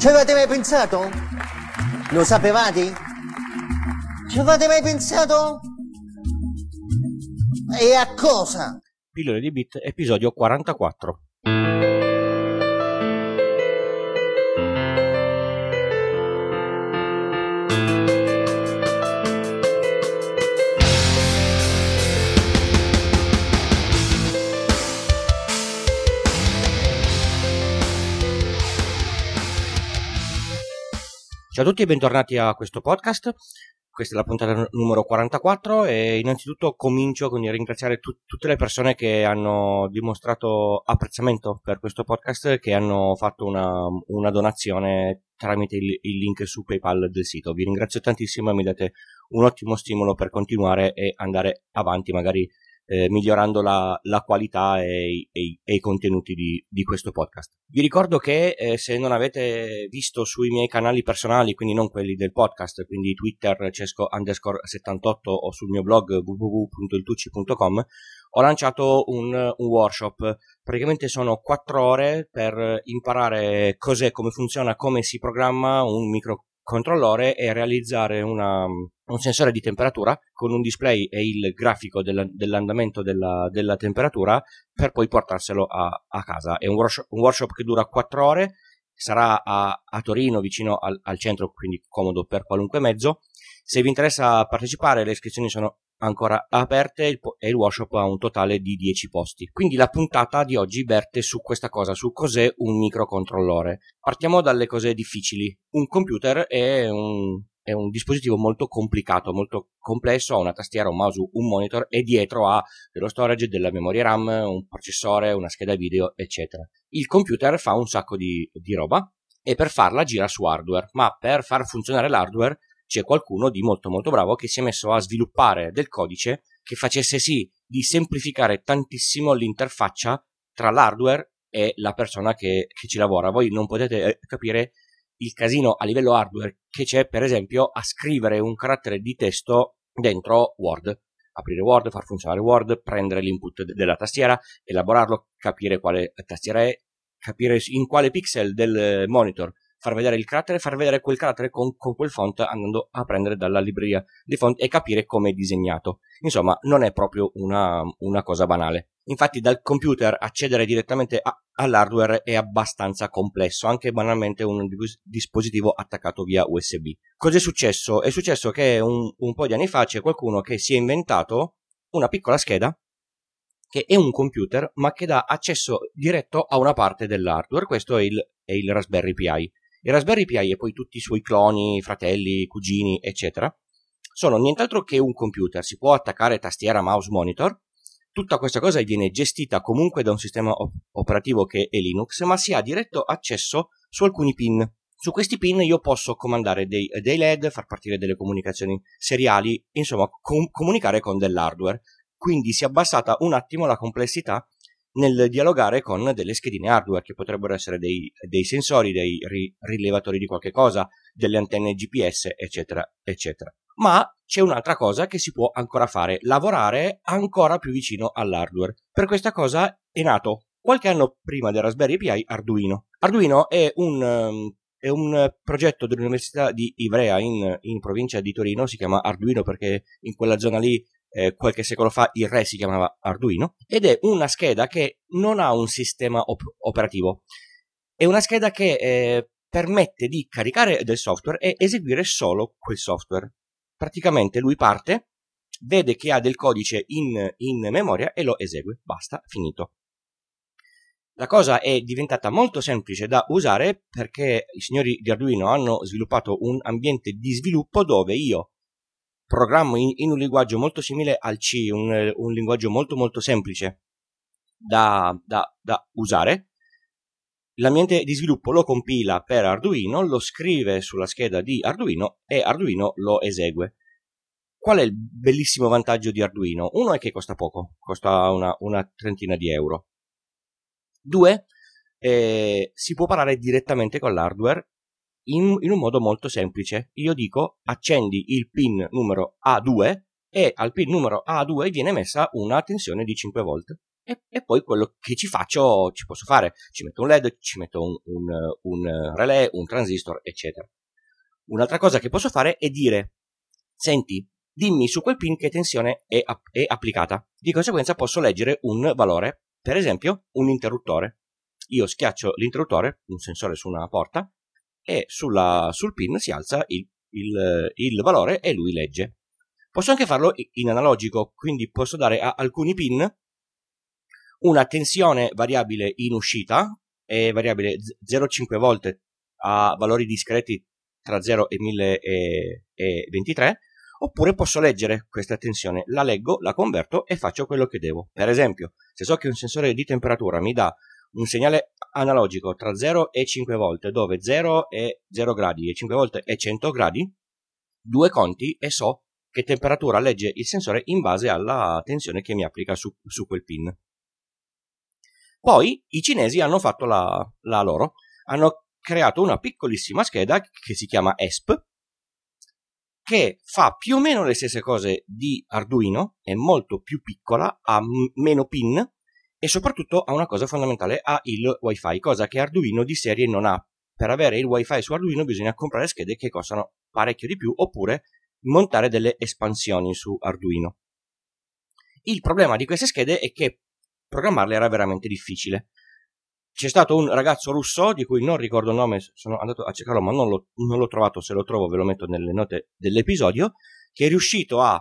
Ci avete mai pensato? Lo sapevate? Ci avete mai pensato? E a cosa? Pillole di Bit, episodio 44. Ciao a tutti e bentornati a questo podcast. Questa è la puntata numero 44 e innanzitutto comincio con il ringraziare tu- tutte le persone che hanno dimostrato apprezzamento per questo podcast, che hanno fatto una, una donazione tramite il, il, link su PayPal del sito. Vi ringrazio tantissimo e mi date un ottimo stimolo per continuare e andare avanti, magari eh, migliorando la, la qualità e, e, e, i contenuti di, di, questo podcast. Vi ricordo che eh, se non avete visto sui miei canali personali, quindi non quelli del podcast, quindi Twitter cesco underscore 78 o sul mio blog www.iltucci.com, ho lanciato un, un workshop. Praticamente sono quattro ore per imparare cos'è, come funziona, come si programma un micro controllore e realizzare una, un sensore di temperatura con un display e il grafico della, dell'andamento della, della, temperatura per poi portarselo a, a casa. È un workshop, un workshop, che dura 4 ore, sarà a, a Torino vicino al, al, centro, quindi comodo per qualunque mezzo. Se vi interessa partecipare, le iscrizioni sono ancora aperte e il workshop ha un totale di 10 posti. Quindi la puntata di oggi verte su questa cosa, su cos'è un microcontrollore. Partiamo dalle cose difficili. Un computer è un, è un dispositivo molto complicato, molto complesso, ha una tastiera, un mouse, un monitor e dietro ha dello storage, della memoria RAM, un processore, una scheda video, eccetera. Il computer fa un sacco di, di roba e per farla gira su hardware, ma per far funzionare l'hardware c'è qualcuno di molto molto bravo che si è messo a sviluppare del codice che facesse sì di semplificare tantissimo l'interfaccia tra l'hardware e la persona che, che ci lavora. Voi non potete eh, capire il casino a livello hardware che c'è per esempio a scrivere un carattere di testo dentro Word. Aprire Word, far funzionare Word, prendere l'input della tastiera, elaborarlo, capire quale tastiera è, capire in quale pixel del monitor far vedere il carattere, far vedere quel carattere con, con quel font andando a prendere dalla libreria dei font e capire come è disegnato. Insomma, non è proprio una, una cosa banale. Infatti dal computer accedere direttamente a, all'hardware è abbastanza complesso, anche banalmente un dispositivo attaccato via USB. Cos'è successo? È successo che un, un po' di anni fa c'è qualcuno che si è inventato una piccola scheda che è un computer ma che dà accesso diretto a una parte dell'hardware. Questo è il, è il Raspberry Pi. Il Raspberry Pi e poi tutti i suoi cloni, fratelli, cugini, eccetera, sono nient'altro che un computer. Si può attaccare tastiera, mouse, monitor. Tutta questa cosa viene gestita comunque da un sistema op- operativo che è Linux, ma si ha diretto accesso su alcuni pin. Su questi pin io posso comandare dei, dei LED, far partire delle comunicazioni seriali, insomma com- comunicare con dell'hardware. Quindi si è abbassata un attimo la complessità nel dialogare con delle schedine hardware che potrebbero essere dei, dei sensori, dei ri, rilevatori di qualche cosa, delle antenne GPS, eccetera, eccetera. Ma c'è un'altra cosa che si può ancora fare, lavorare ancora più vicino all'hardware. Per questa cosa è nato qualche anno prima del Raspberry Pi Arduino. Arduino è un, um, è un progetto dell'Università di Ivrea in, in provincia di Torino, si chiama Arduino perché in quella zona lì eh, qualche secolo fa il re si chiamava Arduino, ed è una scheda che non ha un sistema op- operativo. È una scheda che eh, permette di caricare del software e eseguire solo quel software. Praticamente lui parte, vede che ha del codice in, in memoria e lo esegue. Basta, finito. La cosa è diventata molto semplice da usare perché i signori di Arduino hanno sviluppato un ambiente di sviluppo dove io programmo in, in un linguaggio molto simile al C, un, un linguaggio molto molto semplice da, da, da usare. L'ambiente di sviluppo lo compila per Arduino, lo scrive sulla scheda di Arduino e Arduino lo esegue. Qual è il bellissimo vantaggio di Arduino? Uno è che costa poco, costa una, una trentina di euro. Due, eh, si può parlare direttamente con l'hardware in, in un modo molto semplice. Io dico accendi il pin numero A2 e al pin numero A2 viene messa una tensione di 5 volt e, e, poi quello che ci faccio ci posso fare. Ci metto un LED, ci metto un, un, un relè, un transistor, eccetera. Un'altra cosa che posso fare è dire, senti, dimmi su quel pin che tensione è, è applicata. Di conseguenza posso leggere un valore, per esempio un interruttore. Io schiaccio l'interruttore, un sensore su una porta, e sulla, sul pin si alza il, il, il valore e lui legge. Posso anche farlo in analogico, quindi posso dare a alcuni pin una tensione variabile in uscita e variabile 0,5 volte a valori discreti tra 0 e 1023 oppure posso leggere questa tensione, la leggo, la converto e faccio quello che devo. Per esempio, se so che un sensore di temperatura mi dà un segnale analogico tra 0 e 5 volte, dove 0 è 0 gradi e 5 volte è 100 gradi, due conti e so che temperatura legge il sensore in base alla tensione che mi applica su, su quel pin. Poi i cinesi hanno fatto la, la loro, hanno creato una piccolissima scheda che si chiama ESP, che fa più o meno le stesse cose di Arduino, è molto più piccola, ha m- meno pin e soprattutto ha una cosa fondamentale, ha il wifi, cosa che Arduino di serie non ha. Per avere il wifi su Arduino bisogna comprare schede che costano parecchio di più oppure montare delle espansioni su Arduino. Il problema di queste schede è che programmarle era veramente difficile c'è stato un ragazzo russo di cui non ricordo il nome, sono andato a cercarlo ma non, lo, non l'ho trovato, se lo trovo ve lo metto nelle note dell'episodio, che è riuscito a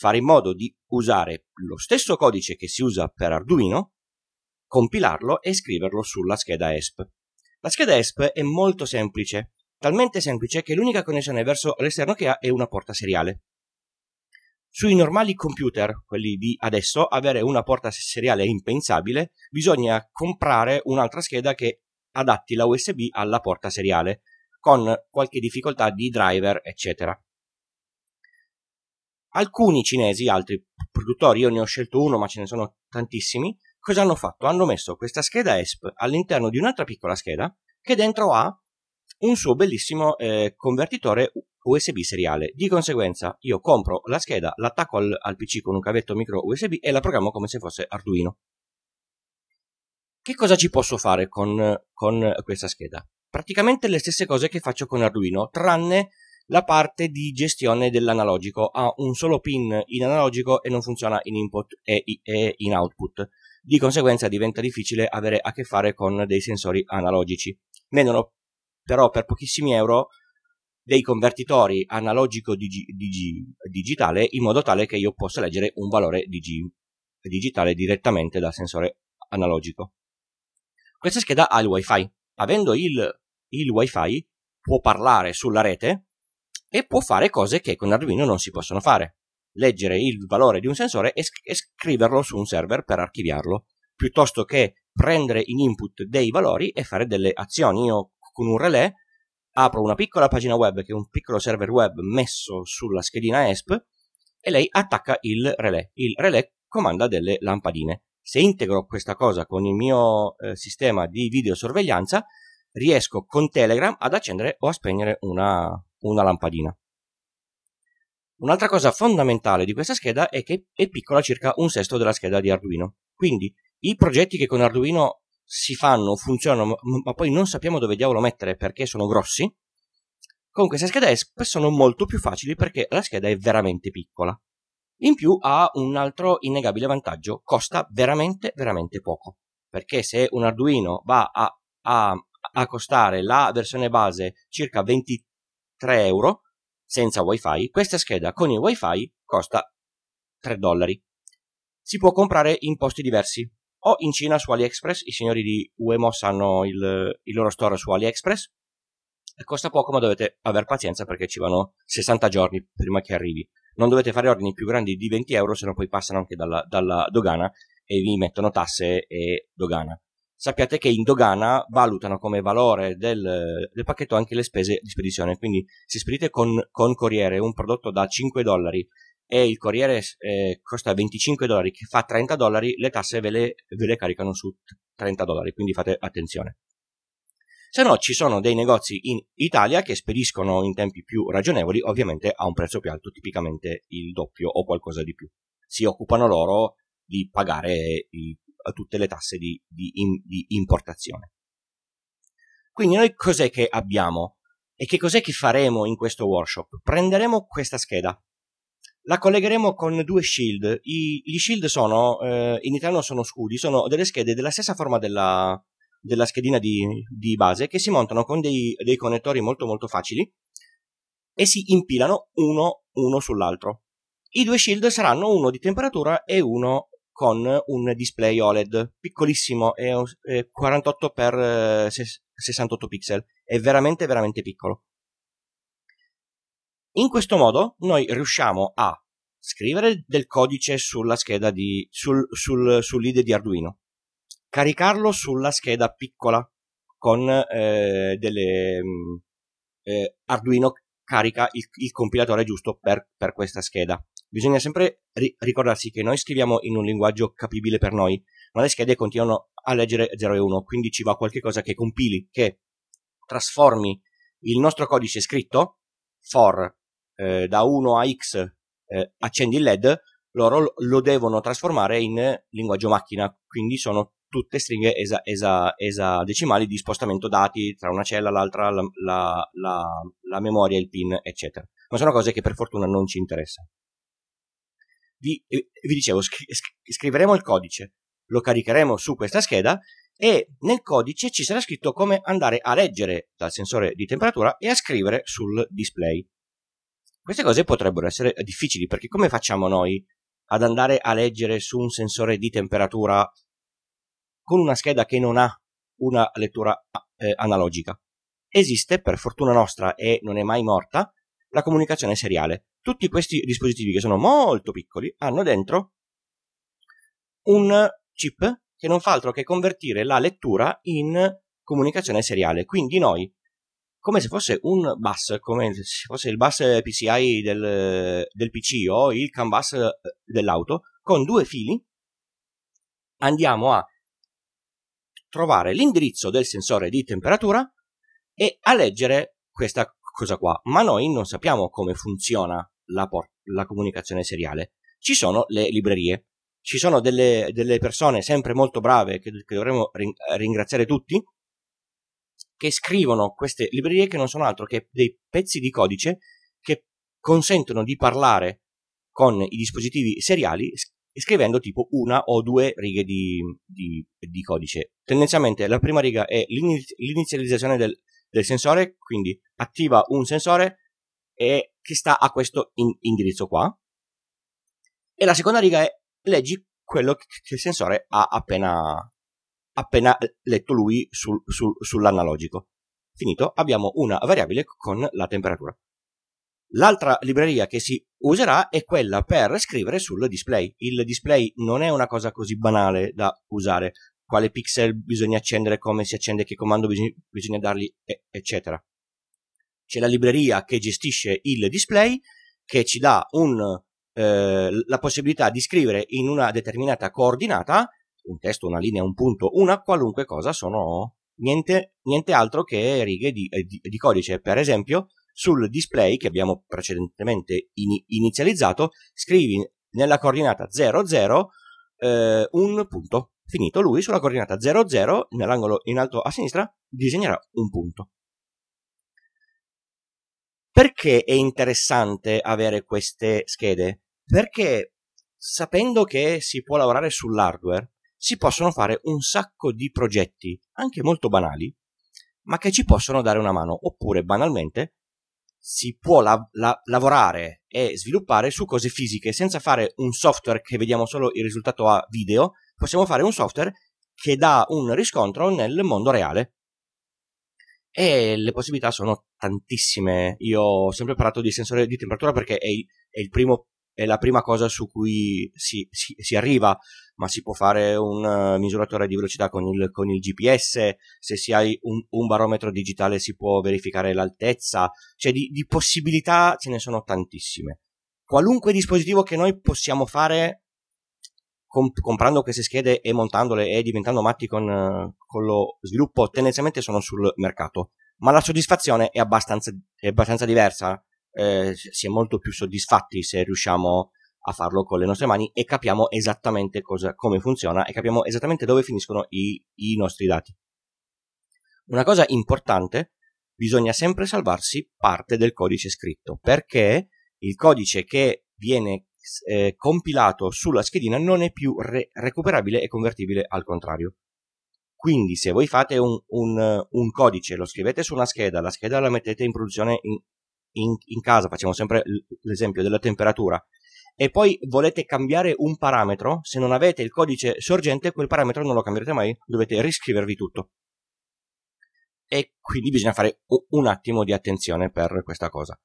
fare in modo di usare lo stesso codice che si usa per Arduino, compilarlo e scriverlo sulla scheda ESP. La scheda ESP è molto semplice, talmente semplice che l'unica connessione verso l'esterno che ha è una porta seriale. Sui normali computer, quelli di adesso, avere una porta seriale è impensabile, bisogna comprare un'altra scheda che adatti la USB alla porta seriale, con qualche difficoltà di driver, eccetera. Alcuni cinesi, altri produttori, io ne ho scelto uno ma ce ne sono tantissimi, cosa hanno fatto? Hanno messo questa scheda ESP all'interno di un'altra piccola scheda che dentro ha un suo bellissimo eh, convertitore USB seriale. Di conseguenza io compro la scheda, l'attacco al, al PC con un cavetto micro USB e la programmo come se fosse Arduino. Che cosa ci posso fare con, con questa scheda? Praticamente le stesse cose che faccio con Arduino, tranne la parte di gestione dell'analogico. Ha un solo pin in analogico e non funziona in input e, in output. Di conseguenza diventa difficile avere a che fare con dei sensori analogici. Vendono però per pochissimi euro dei convertitori analogico digi, digi, digitale in modo tale che io possa leggere un valore digi, digitale direttamente dal sensore analogico. Questa scheda ha il wifi. Avendo il, il wifi può parlare sulla rete e può fare cose che con Arduino non si possono fare. Leggere il valore di un sensore e, e scriverlo su un server per archiviarlo, piuttosto che prendere in input dei valori e fare delle azioni. Io con un relè apro una piccola pagina web che è un piccolo server web messo sulla schedina ESP e lei attacca il relè. Il relè comanda delle lampadine. Se integro questa cosa con il mio eh, sistema di videosorveglianza, riesco con Telegram ad accendere o a spegnere una, una lampadina. Un'altra cosa fondamentale di questa scheda è che è piccola circa un sesto della scheda di Arduino. Quindi i progetti che con Arduino si fanno, funzionano, ma poi non sappiamo dove diavolo mettere perché sono grossi, con queste schede ESP sono molto più facili perché la scheda è veramente piccola. In più ha un altro innegabile vantaggio, costa veramente, veramente poco. Perché se un Arduino va a, a, a costare la versione base circa 23 euro, senza wifi, questa scheda con il wifi costa 3 dollari. Si può comprare in posti diversi, o in Cina su AliExpress, i signori di Uemos hanno il, il loro store su AliExpress, e costa poco ma dovete aver pazienza perché ci vanno 60 giorni prima che arrivi. Non dovete fare ordini più grandi di 20 euro, se no poi passano anche dalla, dalla dogana e vi mettono tasse e dogana. Sappiate che in dogana valutano come valore del, del pacchetto anche le spese di spedizione, quindi se spedite con, con corriere un prodotto da 5 dollari e il corriere eh, costa 25 dollari, che fa 30 dollari, le tasse ve le, ve le caricano su 30 dollari, quindi fate attenzione. Se no, ci sono dei negozi in Italia che spediscono in tempi più ragionevoli, ovviamente a un prezzo più alto, tipicamente il doppio o qualcosa di più. Si occupano loro di pagare i, tutte le tasse di, di, in, di importazione. Quindi noi cos'è che abbiamo? E che cos'è che faremo in questo workshop? Prenderemo questa scheda, la collegheremo con due shield. I, gli shield sono, eh, in italiano sono scudi, sono delle schede della stessa forma della, della schedina di, di, base che si montano con dei, dei, connettori molto molto facili e si impilano uno, uno sull'altro. I due shield saranno uno di temperatura e uno con un display OLED piccolissimo, è 48x68 eh, pixel, è veramente veramente piccolo. In questo modo noi riusciamo a scrivere del codice sulla scheda di, sul, sul, sull'IDE di Arduino, caricarlo sulla scheda piccola con eh, delle mm, eh, Arduino carica il, il, compilatore giusto per, per, questa scheda. Bisogna sempre ri- ricordarsi che noi scriviamo in un linguaggio capibile per noi, ma le schede continuano a leggere 0 e 1, quindi ci va qualcosa che compili, che trasformi il nostro codice scritto for eh, da 1 a x eh, accendi il LED, loro lo devono trasformare in linguaggio macchina, quindi sono tutte stringhe esa, esa, esadecimali di spostamento dati tra una cella, l'altra, la, la, la, la memoria, il pin, eccetera. Ma sono cose che per fortuna non ci interessano. Vi, vi dicevo, scri- scriveremo il codice, lo caricheremo su questa scheda e nel codice ci sarà scritto come andare a leggere dal sensore di temperatura e a scrivere sul display. Queste cose potrebbero essere difficili perché come facciamo noi ad andare a leggere su un sensore di temperatura con una scheda che non ha una lettura eh, analogica? Esiste, per fortuna nostra, e non è mai morta, la comunicazione seriale. Tutti questi dispositivi che sono molto piccoli hanno dentro un chip che non fa altro che convertire la lettura in comunicazione seriale. Quindi noi come se fosse un bus, come se fosse il bus PCI del, del PC o il CAN bus eh, dell'auto, con due fili andiamo a trovare l'indirizzo del sensore di temperatura e a leggere questa cosa qua. Ma noi non sappiamo come funziona la, por- la comunicazione seriale. Ci sono le librerie, ci sono delle, delle persone sempre molto brave che, che dovremmo ringraziare tutti, che scrivono queste librerie che non sono altro che dei pezzi di codice che consentono di parlare con i dispositivi seriali scrivendo tipo una o due righe di, di, di codice. Tendenzialmente la prima riga è l'inizializzazione del, del, sensore, quindi attiva un sensore e che sta a questo in, indirizzo qua. E la seconda riga è leggi quello che il sensore ha appena, appena letto lui sul, sul, sull'analogico. Finito, abbiamo una variabile con la temperatura. L'altra libreria che si userà è quella per scrivere sul display. Il display non è una cosa così banale da usare. Quale pixel bisogna accendere, come si accende, che comando bisogna, bisogna dargli, eccetera. C'è la libreria che gestisce il display, che ci dà un, eh, la possibilità di scrivere in una determinata coordinata un testo, una linea, un punto, una qualunque cosa sono niente, niente altro che righe di, eh, di, di, codice. Per esempio, sul display che abbiamo precedentemente in, inizializzato, scrivi nella coordinata 00 eh, un punto. Finito lui, sulla coordinata 00, nell'angolo in alto a sinistra, disegnerà un punto. Perché è interessante avere queste schede? Perché sapendo che si può lavorare sull'hardware, si possono fare un sacco di progetti, anche molto banali, ma che ci possono dare una mano, oppure banalmente si può la- la- lavorare e sviluppare su cose fisiche senza fare un software che vediamo solo il risultato a video, possiamo fare un software che dà un riscontro nel mondo reale. E le possibilità sono tantissime. Io ho sempre parlato di sensore di temperatura perché è è il primo è la prima cosa su cui si, si, si arriva, ma si può fare un uh, misuratore di velocità con il, con il GPS, se si ha un, un, barometro digitale si può verificare l'altezza, cioè di, di possibilità ce ne sono tantissime. Qualunque dispositivo che noi possiamo fare comp- comprando queste schede e montandole e diventando matti con, con, lo sviluppo, tendenzialmente sono sul mercato. Ma la soddisfazione è abbastanza, è abbastanza diversa eh, si è molto più soddisfatti se riusciamo a farlo con le nostre mani e capiamo esattamente cosa, come funziona e capiamo esattamente dove finiscono i, i nostri dati. Una cosa importante, bisogna sempre salvarsi parte del codice scritto, perché il codice che viene eh, compilato sulla schedina non è più re- recuperabile e convertibile al contrario. Quindi se voi fate un, un, un, codice, lo scrivete su una scheda, la scheda la mettete in produzione in, in, in casa, facciamo sempre l'esempio della temperatura, e poi volete cambiare un parametro, se non avete il codice sorgente, quel parametro non lo cambierete mai, dovete riscrivervi tutto. E quindi bisogna fare un attimo di attenzione per questa cosa.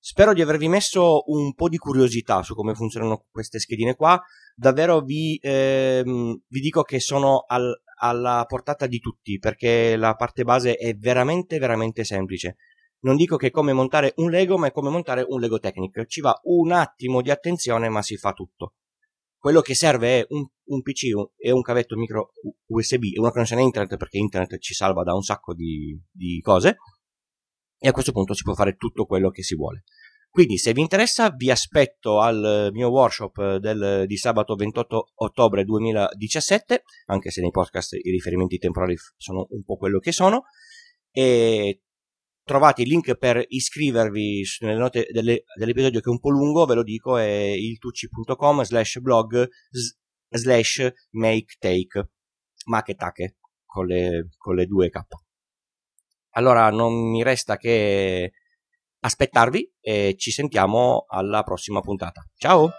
Spero di avervi messo un po' di curiosità su come funzionano queste schedine qua. Davvero vi, ehm, vi dico che sono al, alla portata di tutti perché la parte base è veramente veramente semplice. Non dico che è come montare un Lego, ma è come montare un Lego Technic. Ci va un attimo di attenzione, ma si fa tutto. Quello che serve è un, un PC e un cavetto micro USB e una connessione internet perché internet ci salva da un sacco di, di cose e a questo punto si può fare tutto quello che si vuole. Quindi se vi interessa vi aspetto al mio workshop del, di sabato 28 ottobre 2017, anche se nei podcast i riferimenti temporali sono un po' quello che sono, e trovate il link per iscrivervi nelle note delle, dell'episodio che è un po' lungo, ve lo dico, è iltucci.com slash blog slash make take, ma che take, con le, con le due K. Allora non mi resta che aspettarvi e ci sentiamo alla prossima puntata. Ciao!